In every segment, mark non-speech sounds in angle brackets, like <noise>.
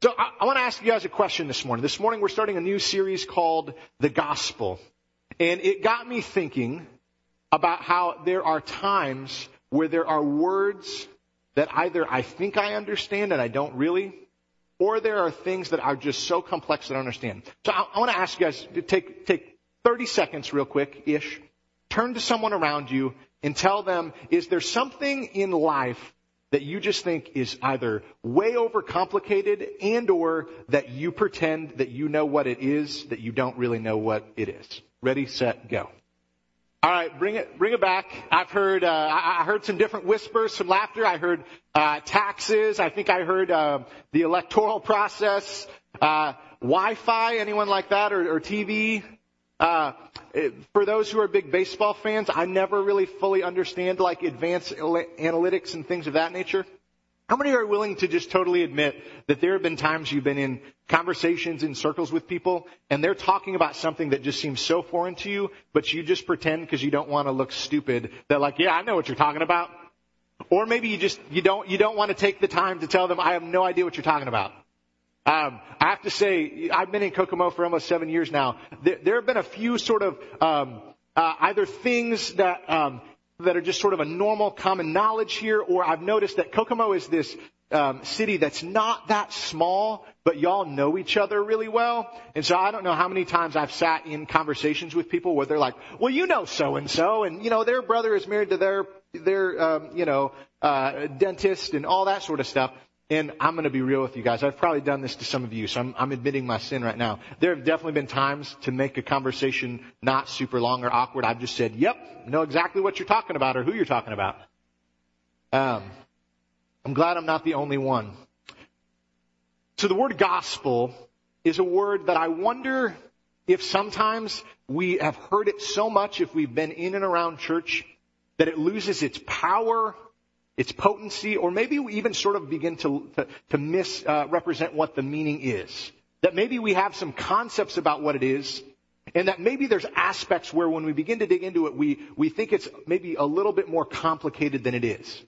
So I, want to ask you guys a question this morning. This morning we're starting a new series called The Gospel. And it got me thinking about how there are times where there are words that either I think I understand and I don't really, or there are things that are just so complex that I understand. So I, I want to ask you guys to take, take 30 seconds real quick-ish. Turn to someone around you and tell them, is there something in life that you just think is either way overcomplicated and or that you pretend that you know what it is that you don't really know what it is. Ready, set, go. All right, bring it, bring it back. I've heard, uh, I heard some different whispers, some laughter. I heard uh, taxes. I think I heard uh, the electoral process, uh, Wi-Fi. Anyone like that, or, or TV? Uh, for those who are big baseball fans, I never really fully understand like advanced analytics and things of that nature. How many are willing to just totally admit that there have been times you've been in conversations in circles with people and they're talking about something that just seems so foreign to you, but you just pretend because you don't want to look stupid that like, yeah, I know what you're talking about. Or maybe you just, you don't, you don't want to take the time to tell them, I have no idea what you're talking about. Um, I have to say, I've been in Kokomo for almost seven years now. There, there have been a few sort of um, uh, either things that um, that are just sort of a normal common knowledge here, or I've noticed that Kokomo is this um, city that's not that small, but y'all know each other really well. And so I don't know how many times I've sat in conversations with people where they're like, "Well, you know so and so, and you know their brother is married to their their um, you know uh, dentist and all that sort of stuff." And I'm going to be real with you guys. I've probably done this to some of you, so I'm, I'm, admitting my sin right now. There have definitely been times to make a conversation not super long or awkward. I've just said, "Yep, know exactly what you're talking about or who you're talking about." Um, I'm glad I'm not the only one. So the word gospel is a word that I wonder if sometimes we have heard it so much if we've been in and around church that it loses its power its potency, or maybe we even sort of begin to, to, to misrepresent uh, what the meaning is. That maybe we have some concepts about what it is, and that maybe there's aspects where when we begin to dig into it, we, we think it's maybe a little bit more complicated than it is.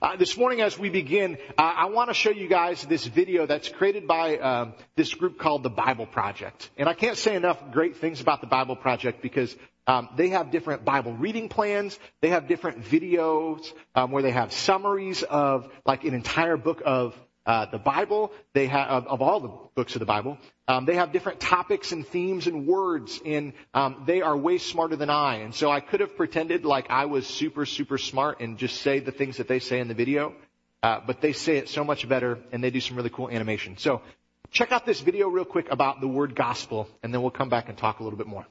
Uh, this morning as we begin, uh, I want to show you guys this video that's created by uh, this group called the Bible Project. And I can't say enough great things about the Bible Project because um, they have different Bible reading plans. They have different videos um, where they have summaries of like an entire book of uh, the Bible. They have of, of, all the books of the Bible. Um, they have different topics and themes and words, and um, they are way smarter than I. And so I could have pretended like I was super super smart and just say the things that they say in the video, uh, but they say it so much better, and they do some really cool animation. So check out this video real quick about the word gospel, and then we'll come back and talk a little bit more.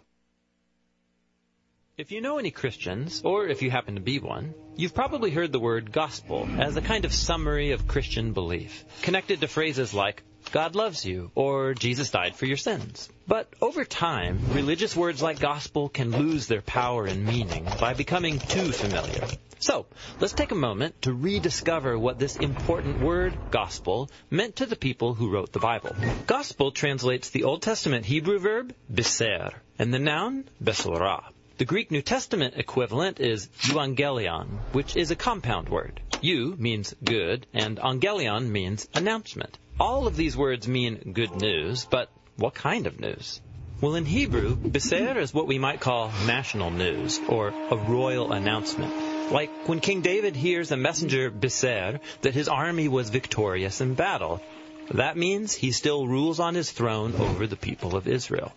If you know any Christians, or if you happen to be one, you've probably heard the word gospel as a kind of summary of Christian belief, connected to phrases like, God loves you, or Jesus died for your sins. But over time, religious words like gospel can lose their power and meaning by becoming too familiar. So, let's take a moment to rediscover what this important word, gospel, meant to the people who wrote the Bible. Gospel translates the Old Testament Hebrew verb, biser, and the noun, besorah. The Greek New Testament equivalent is euangelion, which is a compound word. Eu means good, and angelion means announcement. All of these words mean good news, but what kind of news? Well, in Hebrew, Beser is what we might call national news, or a royal announcement. Like when King David hears a messenger Beser that his army was victorious in battle. That means he still rules on his throne over the people of Israel.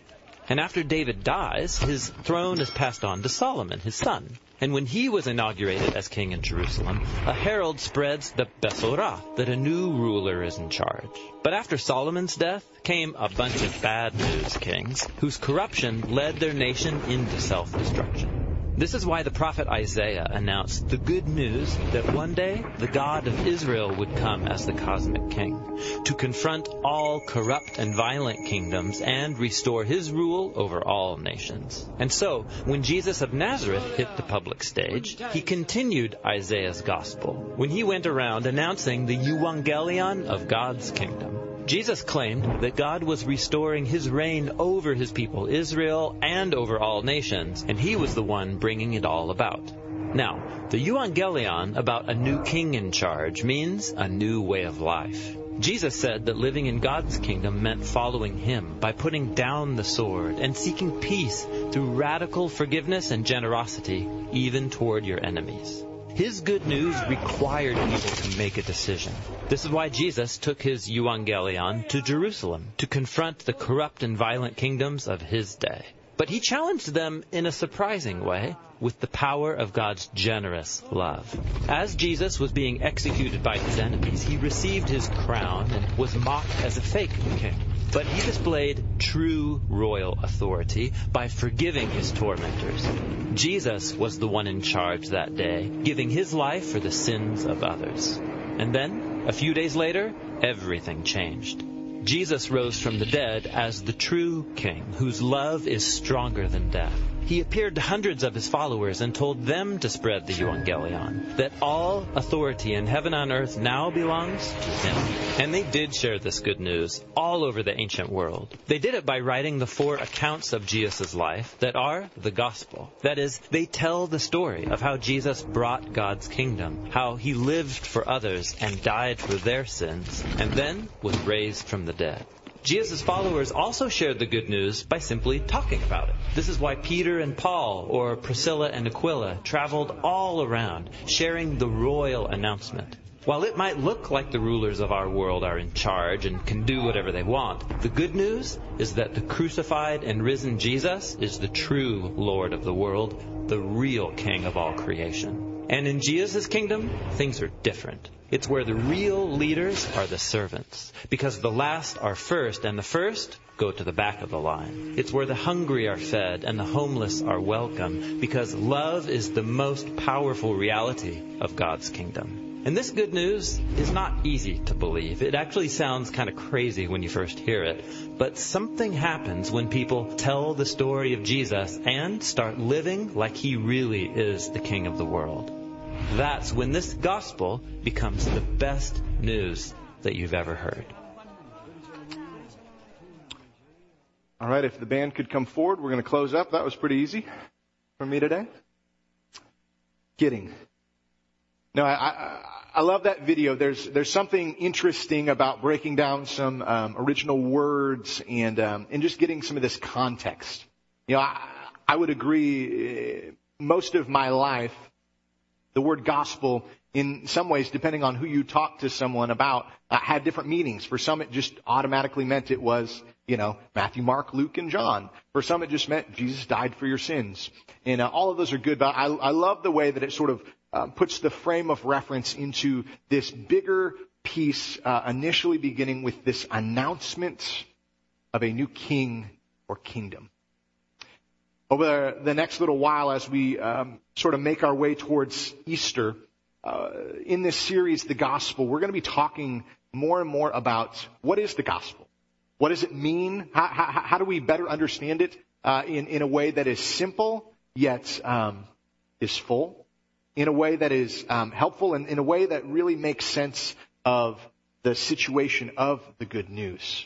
And after David dies, his throne is passed on to Solomon, his son. And when he was inaugurated as king in Jerusalem, a herald spreads the Besorah, that a new ruler is in charge. But after Solomon's death came a bunch of bad news kings, whose corruption led their nation into self-destruction. This is why the prophet Isaiah announced the good news that one day the God of Israel would come as the cosmic king to confront all corrupt and violent kingdoms and restore his rule over all nations. And so, when Jesus of Nazareth hit the public stage, he continued Isaiah's gospel when he went around announcing the euangelion of God's kingdom. Jesus claimed that God was restoring his reign over his people Israel and over all nations, and he was the one bringing it all about. Now, the euangelion about a new king in charge means a new way of life. Jesus said that living in God's kingdom meant following Him by putting down the sword and seeking peace through radical forgiveness and generosity, even toward your enemies. His good news required people to make a decision. This is why Jesus took his euangelion to Jerusalem to confront the corrupt and violent kingdoms of his day. But he challenged them in a surprising way with the power of God's generous love. As Jesus was being executed by his enemies, he received his crown and was mocked as a fake king. But he displayed true royal authority by forgiving his tormentors. Jesus was the one in charge that day, giving his life for the sins of others. And then, a few days later, everything changed. Jesus rose from the dead as the true king, whose love is stronger than death. He appeared to hundreds of his followers and told them to spread the euangelion, that all authority in heaven and earth now belongs to him. And they did share this good news all over the ancient world. They did it by writing the four accounts of Jesus' life that are the gospel. That is, they tell the story of how Jesus brought God's kingdom, how he lived for others and died for their sins, and then was raised from the dead. Jesus' followers also shared the good news by simply talking about it. This is why Peter and Paul, or Priscilla and Aquila, traveled all around, sharing the royal announcement. While it might look like the rulers of our world are in charge and can do whatever they want, the good news is that the crucified and risen Jesus is the true Lord of the world, the real King of all creation. And in Jesus' kingdom, things are different. It's where the real leaders are the servants, because the last are first, and the first go to the back of the line. It's where the hungry are fed and the homeless are welcome, because love is the most powerful reality of God's kingdom. And this good news is not easy to believe. It actually sounds kind of crazy when you first hear it. But something happens when people tell the story of Jesus and start living like he really is the king of the world. That's when this gospel becomes the best news that you've ever heard. All right, if the band could come forward, we're going to close up. That was pretty easy for me today. Kidding. No, I, I, I love that video. There's there's something interesting about breaking down some um, original words and um, and just getting some of this context. You know, I, I would agree. Uh, most of my life, the word gospel, in some ways, depending on who you talk to someone about, uh, had different meanings. For some, it just automatically meant it was, you know, Matthew, Mark, Luke, and John. For some, it just meant Jesus died for your sins. And uh, all of those are good, but I, I love the way that it sort of uh, puts the frame of reference into this bigger piece, uh, initially beginning with this announcement of a new king or kingdom over the next little while as we um, sort of make our way towards Easter, uh, in this series, The Gospel, we're going to be talking more and more about what is the gospel? What does it mean? How, how, how do we better understand it uh, in, in a way that is simple yet um, is full? In a way that is um, helpful and in a way that really makes sense of the situation of the good news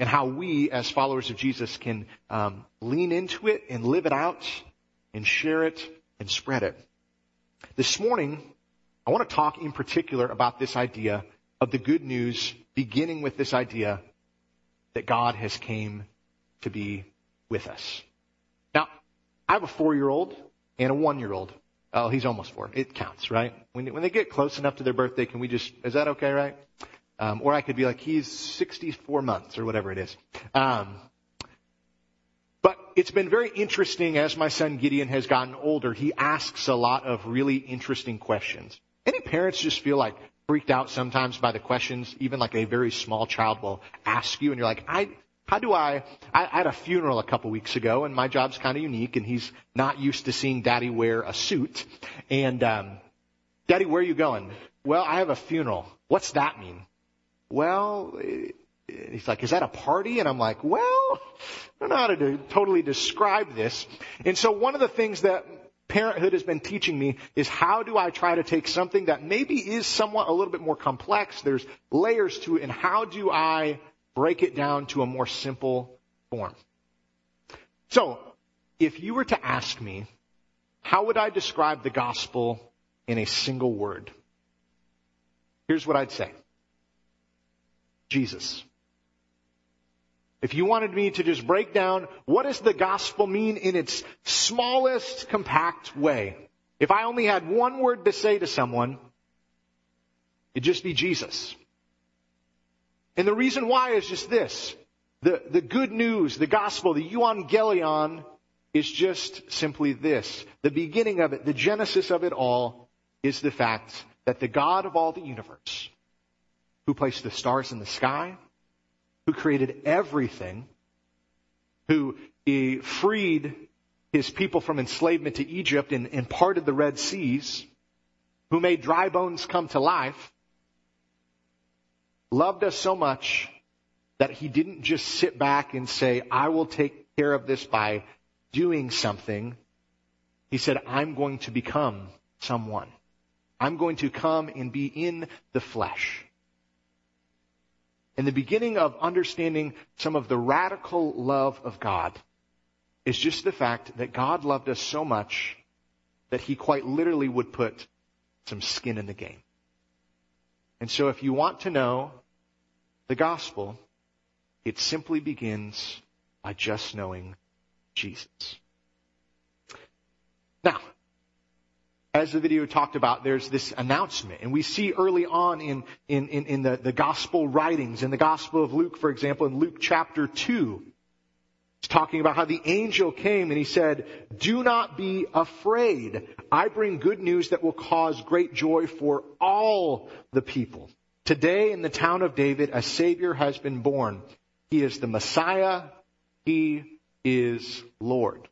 and how we, as followers of Jesus, can um, lean into it and live it out and share it and spread it. This morning, I want to talk in particular about this idea of the good news, beginning with this idea that God has came to be with us. Now, I have a four-year-old and a one-year-old. Oh, he's almost four. It counts, right? When, when they get close enough to their birthday, can we just, is that okay, right? Um, or I could be like, he's 64 months or whatever it is. Um, but it's been very interesting as my son Gideon has gotten older. He asks a lot of really interesting questions. Any parents just feel like freaked out sometimes by the questions, even like a very small child will ask you and you're like, I, how do I, I, I had a funeral a couple weeks ago and my job's kind of unique and he's not used to seeing daddy wear a suit. And, um, daddy, where are you going? Well, I have a funeral. What's that mean? Well, eh, he's like, is that a party? And I'm like, well, I don't know how to totally describe this. And so one of the things that parenthood has been teaching me is how do I try to take something that maybe is somewhat a little bit more complex, there's layers to it, and how do I break it down to a more simple form? So, if you were to ask me, how would I describe the gospel in a single word? Here's what I'd say. Jesus. If you wanted me to just break down what does the gospel mean in its smallest compact way, if I only had one word to say to someone, it'd just be Jesus. And the reason why is just this. The, the good news, the gospel, the euangelion is just simply this. The beginning of it, the genesis of it all is the fact that the God of all the universe, who placed the stars in the sky, who created everything, who eh, freed his people from enslavement to Egypt and, and parted the Red Seas, who made dry bones come to life, loved us so much that he didn't just sit back and say, I will take care of this by doing something. He said, I'm going to become someone. I'm going to come and be in the flesh. And the beginning of understanding some of the radical love of God is just the fact that God loved us so much that he quite literally would put some skin in the game. And so if you want to know the gospel, it simply begins by just knowing Jesus. Now, as the video talked about, there's this announcement. And we see early on in, in, in, in, the, the gospel writings, in the gospel of Luke, for example, in Luke chapter 2, it's talking about how the angel came and he said, do not be afraid. I bring good news that will cause great joy for all the people. Today in the town of David, a savior has been born. He is the Messiah. He is Lord.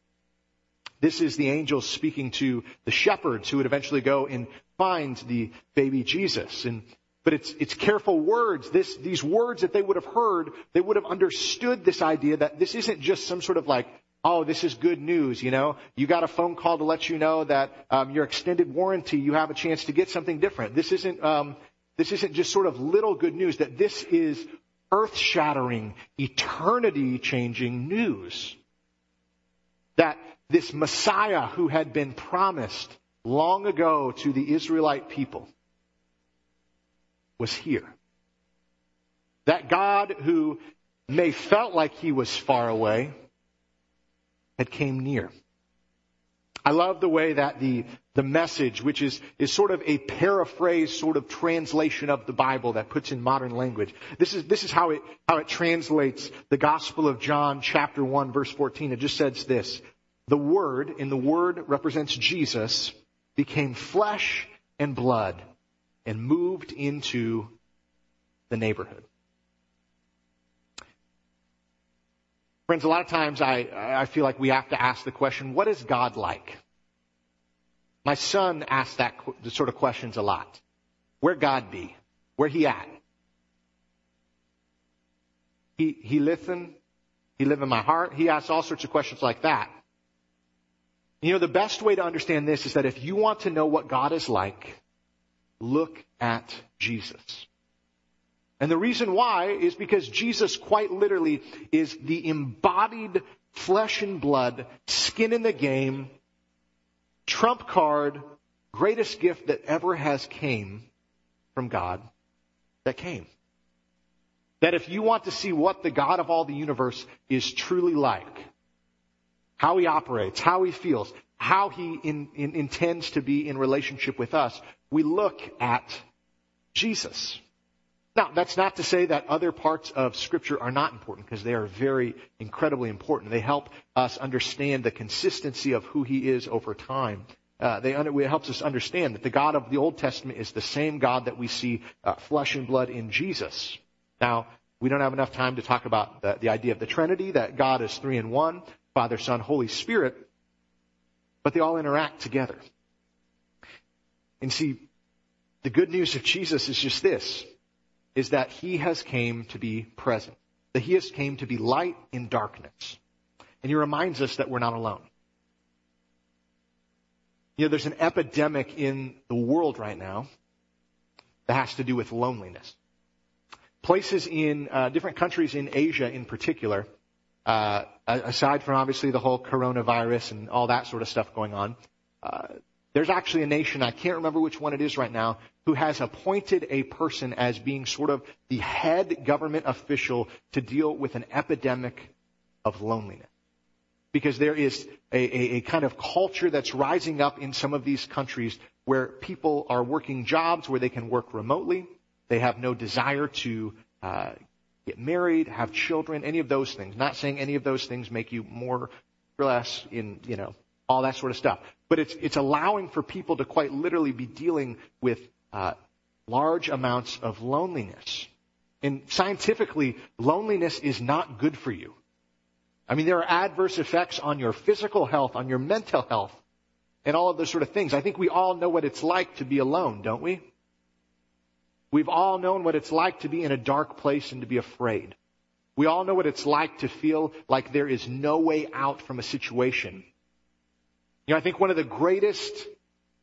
This is the angel speaking to the shepherds who would eventually go and find the baby Jesus. And, but it's, it's careful words. This, these words that they would have heard, they would have understood this idea that this isn't just some sort of like, oh, this is good news, you know. You got a phone call to let you know that um, your extended warranty, you have a chance to get something different. This isn't, um, this isn't just sort of little good news, that this is earth shattering, eternity changing news. That this Messiah who had been promised long ago to the Israelite people was here. That God who may felt like he was far away had came near. I love the way that the, the message, which is, is sort of a paraphrase sort of translation of the Bible that puts in modern language. This is, this is how it, how it translates the Gospel of John chapter 1 verse 14. It just says this. The Word, and the Word represents Jesus, became flesh and blood and moved into the neighborhood. Friends, a lot of times I, I feel like we have to ask the question, what is God like? My son asks that sort of questions a lot. Where God be? Where he at? He, he listen. He live in my heart. He asks all sorts of questions like that. You know, the best way to understand this is that if you want to know what God is like, look at Jesus. And the reason why is because Jesus quite literally is the embodied flesh and blood, skin in the game, trump card, greatest gift that ever has came from God that came. That if you want to see what the God of all the universe is truly like, how he operates, how he feels, how he in, in, intends to be in relationship with us, we look at Jesus. Now, that's not to say that other parts of scripture are not important because they are very incredibly important. They help us understand the consistency of who he is over time. Uh, they, it helps us understand that the God of the Old Testament is the same God that we see uh, flesh and blood in Jesus. Now, we don't have enough time to talk about the, the idea of the Trinity, that God is three in one. Father, Son, Holy Spirit, but they all interact together. And see, the good news of Jesus is just this, is that He has came to be present. That He has came to be light in darkness. And He reminds us that we're not alone. You know, there's an epidemic in the world right now that has to do with loneliness. Places in uh, different countries in Asia in particular uh, aside from obviously the whole coronavirus and all that sort of stuff going on, uh, There's actually a nation, I can't remember which one it is right now, who has appointed a person as being sort of the head government official to deal with an epidemic of loneliness. Because there is a, a, a kind of culture that's rising up in some of these countries where people are working jobs where they can work remotely. They have no desire to uh, get married, have children, any of those things. Not saying any of those things make you more or less in, you know, all that sort of stuff. But it's, it's allowing for people to quite literally be dealing with uh, large amounts of loneliness. And scientifically, loneliness is not good for you. I mean, there are adverse effects on your physical health, on your mental health, and all of those sort of things. I think we all know what it's like to be alone, don't we? We've all known what it's like to be in a dark place and to be afraid. We all know what it's like to feel like there is no way out from a situation. You know, I think one of the greatest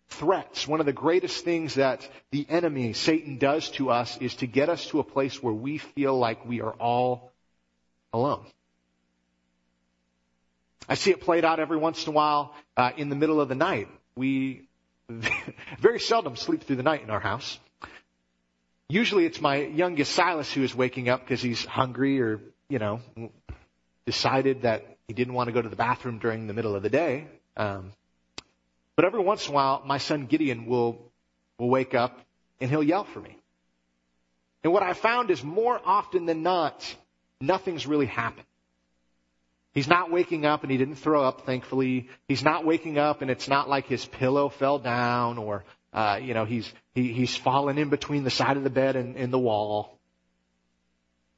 threats, one of the greatest things that the enemy, Satan, does to us is to get us to a place where we feel like we are all alone. I see it played out every once in a while uh, in the middle of the night. We <laughs> very seldom sleep through the night in our house. Usually it's my youngest Silas who is waking up because he's hungry or, you know, decided that he didn't want to go to the bathroom during the middle of the day. Um, but every once in a while, my son Gideon will, will wake up and he'll yell for me. And what I found is more often than not, nothing's really happened. He's not waking up and he didn't throw up, thankfully. He's not waking up and it's not like his pillow fell down or, uh, you know, he's, he, he's fallen in between the side of the bed and, and the wall.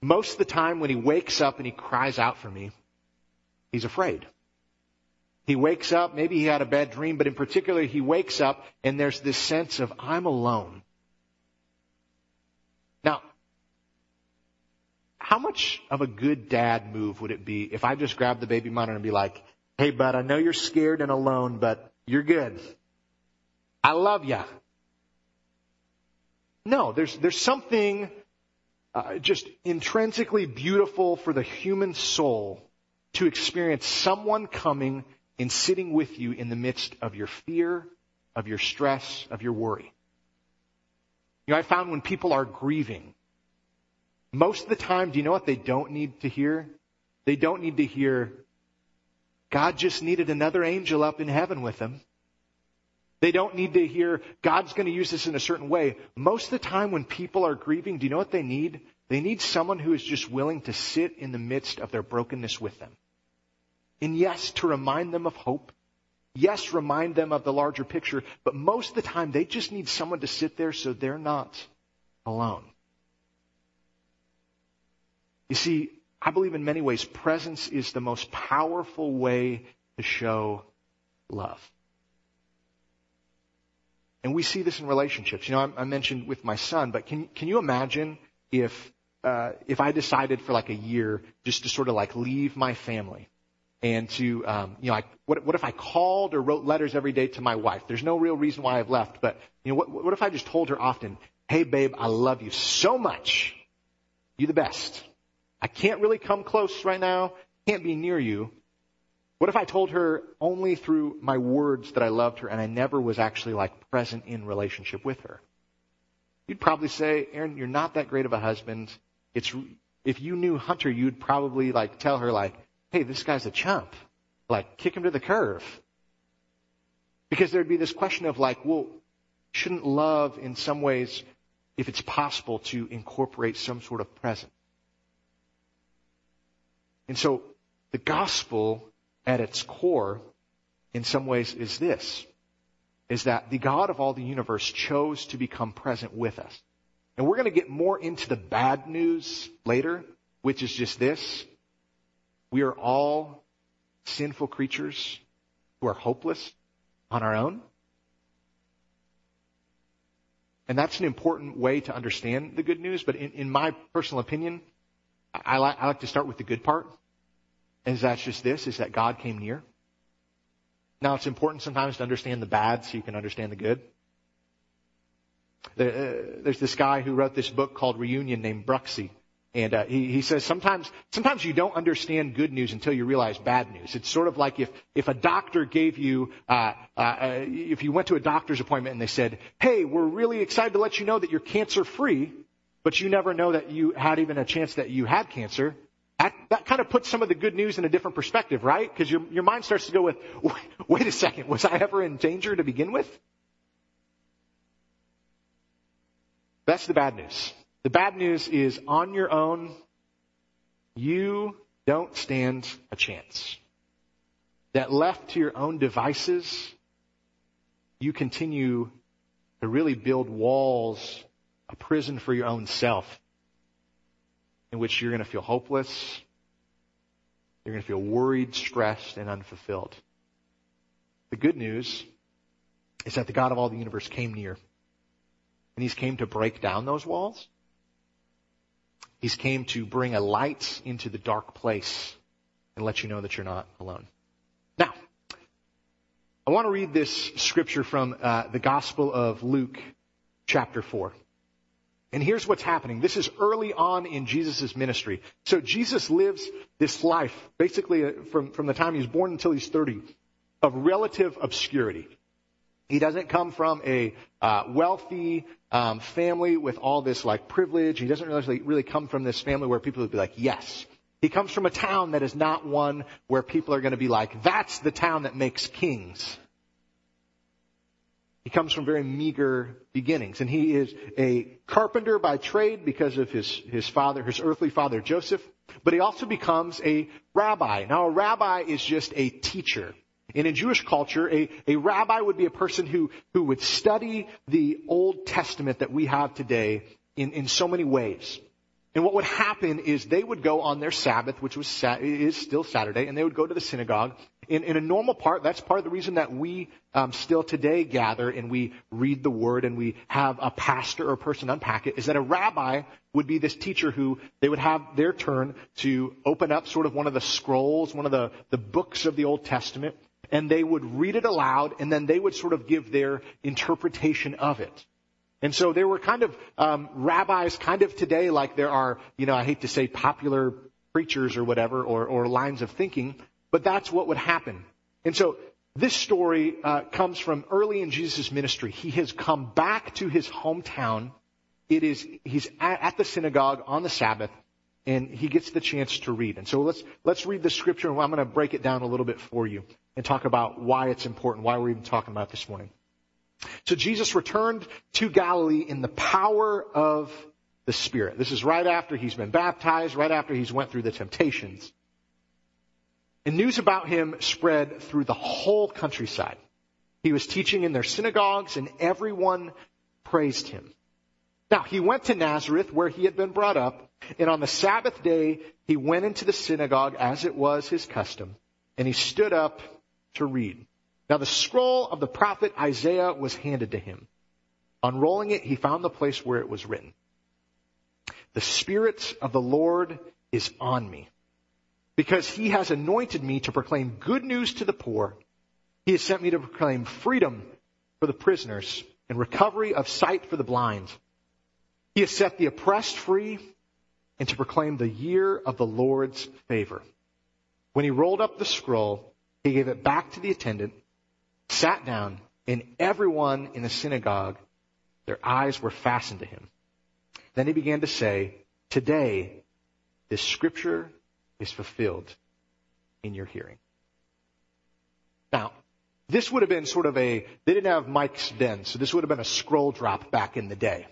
Most of the time when he wakes up and he cries out for me, he's afraid. He wakes up, maybe he had a bad dream, but in particular he wakes up and there's this sense of, I'm alone. Now, how much of a good dad move would it be if I just grabbed the baby monitor and be like, hey bud, I know you're scared and alone, but you're good. I love ya. No, there's, there's something uh, just intrinsically beautiful for the human soul to experience someone coming and sitting with you in the midst of your fear, of your stress, of your worry. You know, I found when people are grieving, most of the time, do you know what they don't need to hear? They don't need to hear, God just needed another angel up in heaven with him. They don't need to hear, God's going to use this in a certain way. Most of the time when people are grieving, do you know what they need? They need someone who is just willing to sit in the midst of their brokenness with them. And yes, to remind them of hope. Yes, remind them of the larger picture. But most of the time, they just need someone to sit there so they're not alone. You see, I believe in many ways presence is the most powerful way to show love. And we see this in relationships. You know, I, I mentioned with my son, but can can you imagine if uh, if I decided for like a year just to sort of like leave my family and to um, you know, like what what if I called or wrote letters every day to my wife? There's no real reason why I've left, but you know, what what if I just told her often, "Hey, babe, I love you so much. You the best." I can't really come close right now, can't be near you. What if I told her only through my words that I loved her and I never was actually like present in relationship with her? You'd probably say, Aaron, you're not that great of a husband. It's, if you knew Hunter, you'd probably like tell her like, hey, this guy's a chump. Like, kick him to the curve. Because there'd be this question of like, well, shouldn't love in some ways, if it's possible, to incorporate some sort of presence? And so the gospel at its core, in some ways, is this, is that the God of all the universe chose to become present with us. And we're going to get more into the bad news later, which is just this. We are all sinful creatures who are hopeless on our own. And that's an important way to understand the good news, but in, in my personal opinion, I like, I like to start with the good part. And that's just this, is that God came near. Now it's important sometimes to understand the bad so you can understand the good. Uh, there's this guy who wrote this book called Reunion named Bruxy. And uh, he, he says sometimes sometimes you don't understand good news until you realize bad news. It's sort of like if if a doctor gave you uh, uh, uh, if you went to a doctor's appointment and they said, "Hey, we're really excited to let you know that you're cancer free," but you never know that you had even a chance that you had cancer. That, that kind of puts some of the good news in a different perspective, right? Because your your mind starts to go with, <laughs> "Wait a second, was I ever in danger to begin with?" That's the bad news. The bad news is on your own, you don't stand a chance. That left to your own devices, you continue to really build walls, a prison for your own self, in which you're going to feel hopeless, you're going to feel worried, stressed, and unfulfilled. The good news is that the God of all the universe came near. And he's came to break down those walls. He's came to bring a light into the dark place and let you know that you're not alone. Now, I want to read this scripture from uh, the Gospel of Luke, chapter 4. And here's what's happening. This is early on in Jesus' ministry. So Jesus lives this life, basically uh, from, from the time he's born until he's 30, of relative obscurity. He doesn't come from a uh, wealthy um, family with all this like privilege. He doesn't really, really come from this family where people would be like, yes. He comes from a town that is not one where people are going to be like, that's the town that makes kings. He comes from very meager beginnings, and he is a carpenter by trade because of his, his father, his earthly father Joseph, but he also becomes a rabbi. Now a rabbi is just a teacher. And in Jewish culture, a, a rabbi would be a person who, who would study the Old Testament that we have today in, in so many ways. And what would happen is they would go on their Sabbath, which was is still Saturday, and they would go to the synagogue. In, in a normal part, that's part of the reason that we um, still today gather and we read the Word and we have a pastor or a person unpack it. Is that a rabbi would be this teacher who they would have their turn to open up sort of one of the scrolls, one of the the books of the Old Testament, and they would read it aloud, and then they would sort of give their interpretation of it. And so there were kind of um, rabbis, kind of today, like there are, you know, I hate to say popular preachers or whatever, or, or lines of thinking, but that's what would happen. And so this story uh, comes from early in Jesus' ministry. He has come back to his hometown. It is he's at, at the synagogue on the Sabbath, and he gets the chance to read. And so let's let's read the scripture, and I'm going to break it down a little bit for you and talk about why it's important, why we're even talking about this morning. So Jesus returned to Galilee in the power of the Spirit. This is right after he's been baptized, right after he's went through the temptations. And news about him spread through the whole countryside. He was teaching in their synagogues and everyone praised him. Now, he went to Nazareth where he had been brought up, and on the Sabbath day he went into the synagogue as it was his custom, and he stood up to read. Now the scroll of the prophet Isaiah was handed to him. Unrolling it, he found the place where it was written. The Spirit of the Lord is on me because he has anointed me to proclaim good news to the poor. He has sent me to proclaim freedom for the prisoners and recovery of sight for the blind. He has set the oppressed free and to proclaim the year of the Lord's favor. When he rolled up the scroll, he gave it back to the attendant, sat down, and everyone in the synagogue, their eyes were fastened to him. Then he began to say, Today, this scripture is fulfilled in your hearing. Now, this would have been sort of a, they didn't have mics then, so this would have been a scroll drop back in the day.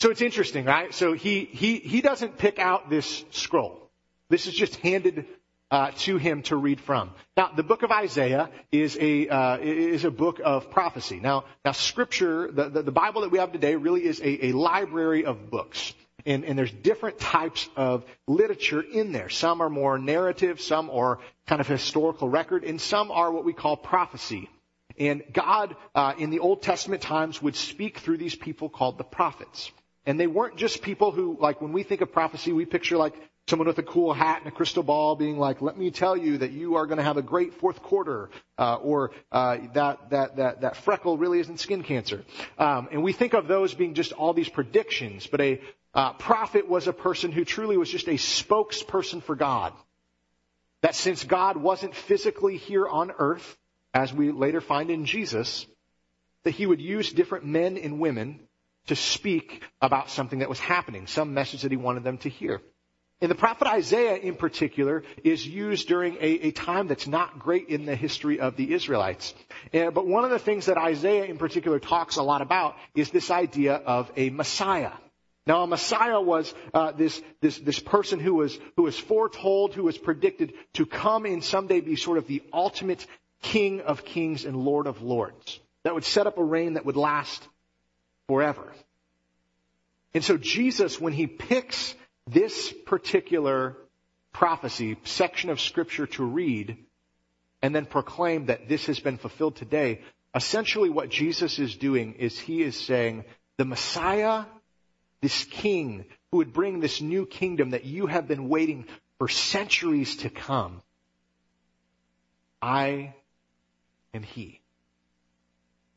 So it's interesting, right? So he, he, he doesn't pick out this scroll. This is just handed uh, to him to read from. Now, the book of Isaiah is a uh, is a book of prophecy. Now, now Scripture, the, the, the Bible that we have today, really is a, a library of books. And, and, there's different types of literature in there. Some are more narrative, some are kind of historical record, and some are what we call prophecy. And God, uh, in the Old Testament times, would speak through these people called the prophets. And they weren't just people who, like, when we think of prophecy, we picture like someone with a cool hat and a crystal ball being like, "Let me tell you that you are going to have a great fourth quarter," uh, or uh, that that that that freckle really isn't skin cancer. Um, and we think of those being just all these predictions, but a uh, prophet was a person who truly was just a spokesperson for God. That since God wasn't physically here on earth, as we later find in Jesus, that he would use different men and women to speak about something that was happening, some message that he wanted them to hear. And the prophet Isaiah in particular is used during a, a time that's not great in the history of the Israelites. But one of the things that Isaiah in particular talks a lot about is this idea of a Messiah. Now, a Messiah was uh, this, this, this person who was, who was foretold, who was predicted to come and someday be sort of the ultimate King of kings and Lord of lords. That would set up a reign that would last forever. And so Jesus, when he picks this particular prophecy, section of scripture to read, and then proclaim that this has been fulfilled today, essentially what Jesus is doing is he is saying, the Messiah this king who would bring this new kingdom that you have been waiting for centuries to come. I am he.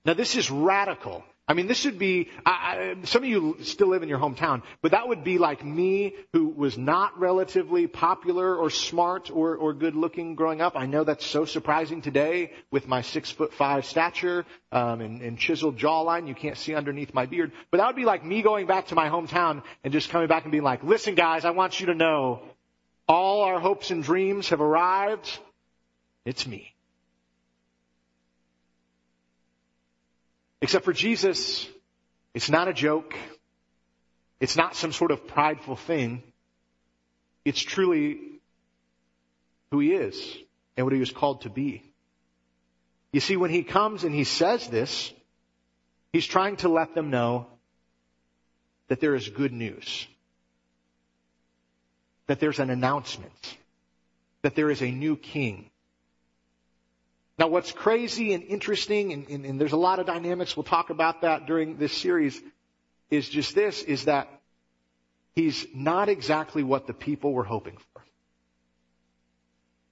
Now this is radical. I mean, this would be, I, I, some of you still live in your hometown, but that would be like me who was not relatively popular or smart or, or good looking growing up. I know that's so surprising today with my six foot five stature, um, and, and chiseled jawline. You can't see underneath my beard. But that would be like me going back to my hometown and just coming back and being like, listen guys, I want you to know all our hopes and dreams have arrived. It's me. Except for Jesus, it's not a joke. It's not some sort of prideful thing. It's truly who he is and what he was called to be. You see, when he comes and he says this, he's trying to let them know that there is good news. That there's an announcement. That there is a new king. Now, what's crazy and interesting, and, and, and, there's a lot of dynamics, we'll talk about that during this series, is just this, is that he's not exactly what the people were hoping for.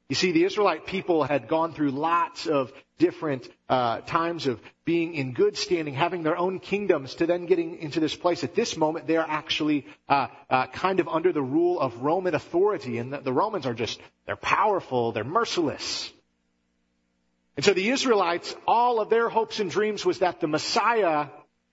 You see, the Israelite people had gone through lots of different uh, times of being in good standing, having their own kingdoms, to then getting into this place. At this moment, they are actually uh, uh, kind of under the rule of Roman authority, and the, the Romans are just they're powerful, they're merciless. And so the Israelites, all of their hopes and dreams was that the Messiah,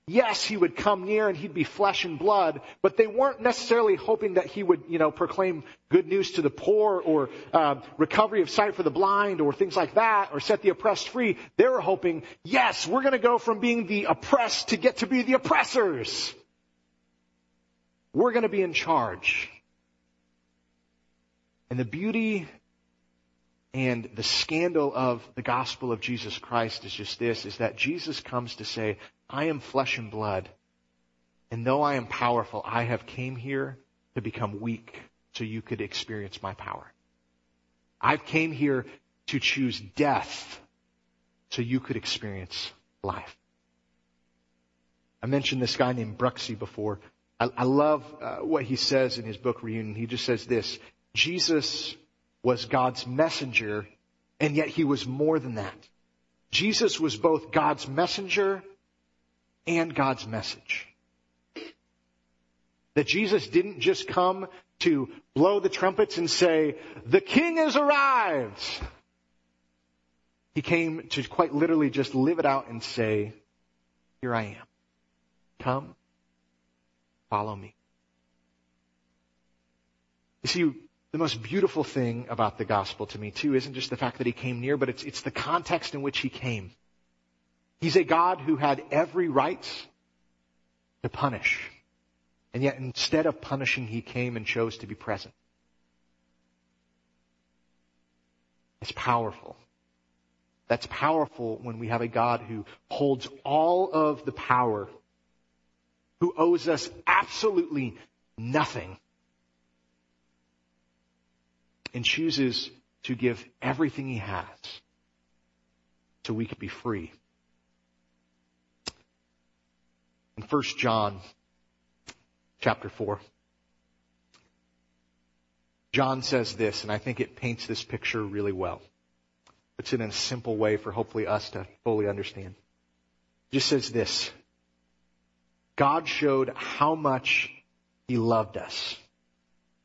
yes, he would come near and he'd be flesh and blood, but they weren't necessarily hoping that he would, you know, proclaim good news to the poor or uh, recovery of sight for the blind or things like that or set the oppressed free. They were hoping, yes, we're going to go from being the oppressed to get to be the oppressors. We're going to be in charge. And the beauty and the scandal of the gospel of Jesus Christ is just this, is that Jesus comes to say, I am flesh and blood. And though I am powerful, I have came here to become weak so you could experience my power. I've came here to choose death so you could experience life. I mentioned this guy named Bruxy before. I, I love uh, what he says in his book Reunion. He just says this, Jesus was God's messenger, and yet he was more than that. Jesus was both God's messenger and God's message. That Jesus didn't just come to blow the trumpets and say, the king has arrived. He came to quite literally just live it out and say, here I am. Come, follow me. You see, the most beautiful thing about the gospel to me too isn't just the fact that he came near, but it's, it's the context in which he came. He's a God who had every right to punish. And yet instead of punishing, he came and chose to be present. It's powerful. That's powerful when we have a God who holds all of the power, who owes us absolutely nothing, and chooses to give everything he has so we can be free. In 1 John chapter 4, John says this, and I think it paints this picture really well. Puts it in a simple way for hopefully us to fully understand. It just says this. God showed how much He loved us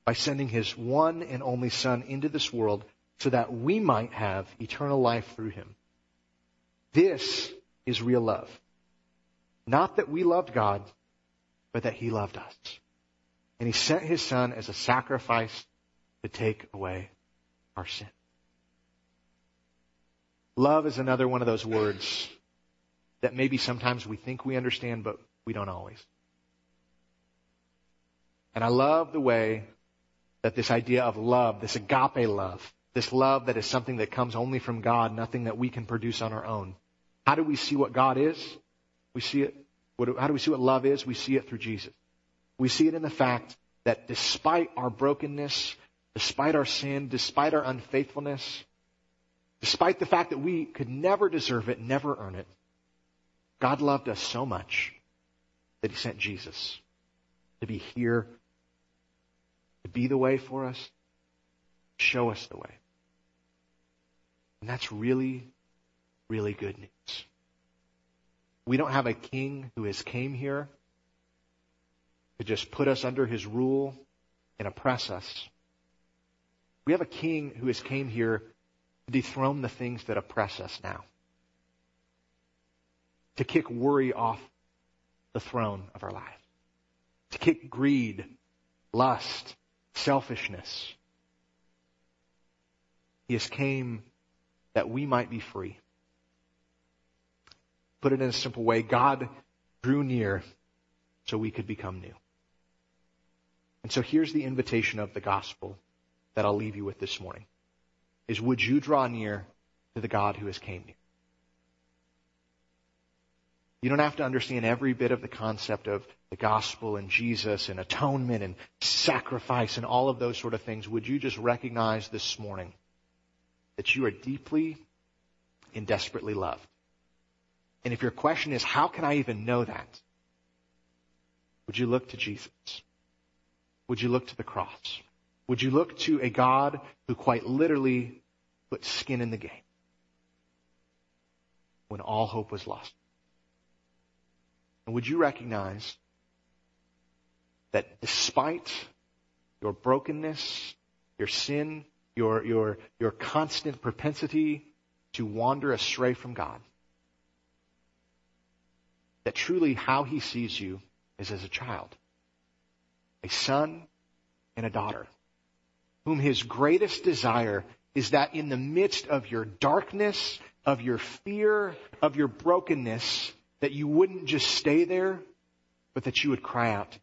by sending his one and only son into this world so that we might have eternal life through him. This is real love. Not that we loved God, but that he loved us. And he sent his son as a sacrifice to take away our sin. Love is another one of those words that maybe sometimes we think we understand, but we don't always. And I love the way that this idea of love, this agape love, this love that is something that comes only from God, nothing that we can produce on our own. How do we see what God is? We see it. How do we see what love is? We see it through Jesus. We see it in the fact that despite our brokenness, despite our sin, despite our unfaithfulness, despite the fact that we could never deserve it, never earn it, God loved us so much that he sent Jesus to be here, to be the way for us, show us the way. And that's really, really good news. We don't have a king who has came here to just put us under his rule and oppress us. We have a king who has came here to dethrone the things that oppress us now. To kick worry off the throne of our lives. To kick greed, lust, selfishness. He has came that we might be free. Put it in a simple way, God drew near so we could become new. And so here's the invitation of the gospel that I'll leave you with this morning is would you draw near to the God who has came near? You don't have to understand every bit of the concept of the gospel and Jesus and atonement and sacrifice and all of those sort of things. Would you just recognize this morning that you are deeply and desperately loved? And if your question is, how can I even know that? Would you look to Jesus? Would you look to the cross? Would you look to a God who quite literally put skin in the game when all hope was lost? And would you recognize that despite your brokenness, your sin, your, your, your constant propensity to wander astray from God, that truly how he sees you is as a child, a son and a daughter whom his greatest desire is that in the midst of your darkness, of your fear, of your brokenness, that you wouldn't just stay there, but that you would cry out.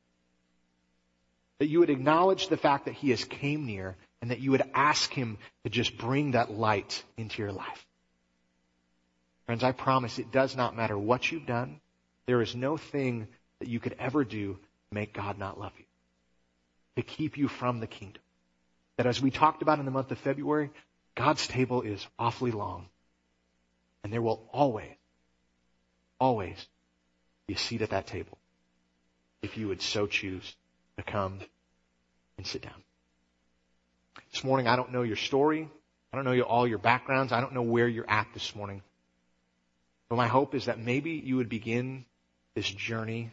That you would acknowledge the fact that he has came near and that you would ask him to just bring that light into your life. Friends, I promise it does not matter what you've done. There is no thing that you could ever do to make God not love you, to keep you from the kingdom that as we talked about in the month of February, God's table is awfully long. And there will always, always be a seat at that table if you would so choose to come and sit down. This morning, I don't know your story. I don't know all your backgrounds. I don't know where you're at this morning. But my hope is that maybe you would begin this journey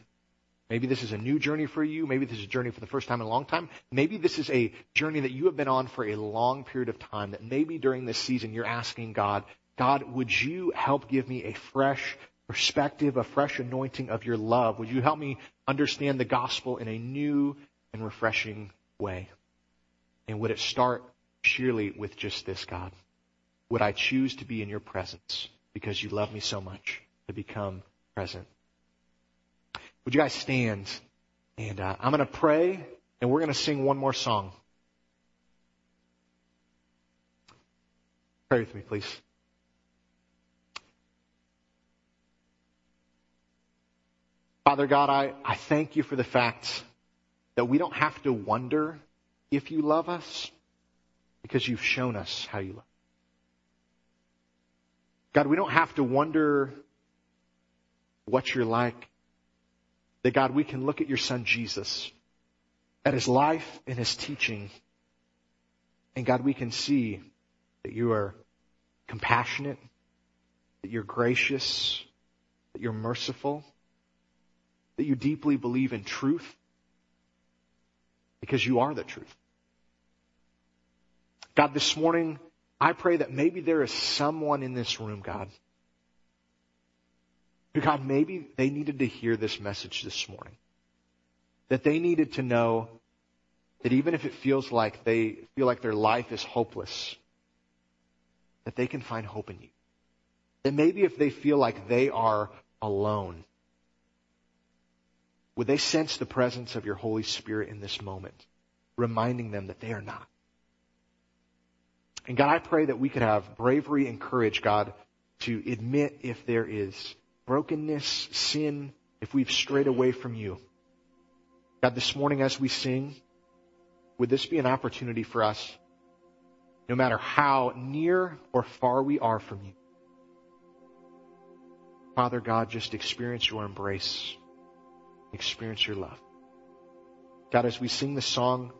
Maybe this is a new journey for you. Maybe this is a journey for the first time in a long time. Maybe this is a journey that you have been on for a long period of time that maybe during this season you're asking God, God, would you help give me a fresh perspective, a fresh anointing of your love? Would you help me understand the gospel in a new and refreshing way? And would it start surely with just this, God? Would I choose to be in your presence because you love me so much to become present would you guys stand? And uh, I'm going to pray, and we're going to sing one more song. Pray with me, please. Father God, I, I thank you for the fact that we don't have to wonder if you love us because you've shown us how you love. God, we don't have to wonder what you're like. That God, we can look at your son Jesus, at his life and his teaching, and God, we can see that you are compassionate, that you're gracious, that you're merciful, that you deeply believe in truth, because you are the truth. God, this morning, I pray that maybe there is someone in this room, God, who, God, maybe they needed to hear this message this morning. That they needed to know that even if it feels like they feel like their life is hopeless, that they can find hope in you. That maybe if they feel like they are alone, would they sense the presence of your Holy Spirit in this moment, reminding them that they are not? And God, I pray that we could have bravery and courage, God, to admit if there is brokenness, sin, if we've strayed away from you. God, this morning as we sing, would this be an opportunity for us, no matter how near or far we are from you? Father God, just experience your embrace, experience your love. God, as we sing this song,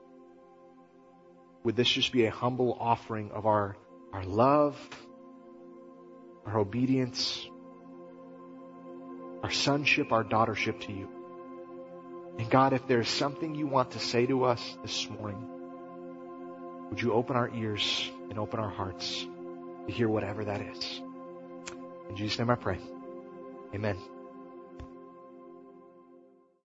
would this just be a humble offering of our, our love, our obedience, our sonship, our daughtership to you? And God, if there's something you want to say to us this morning, would you open our ears and open our hearts to hear whatever that is? In Jesus' name I pray. Amen.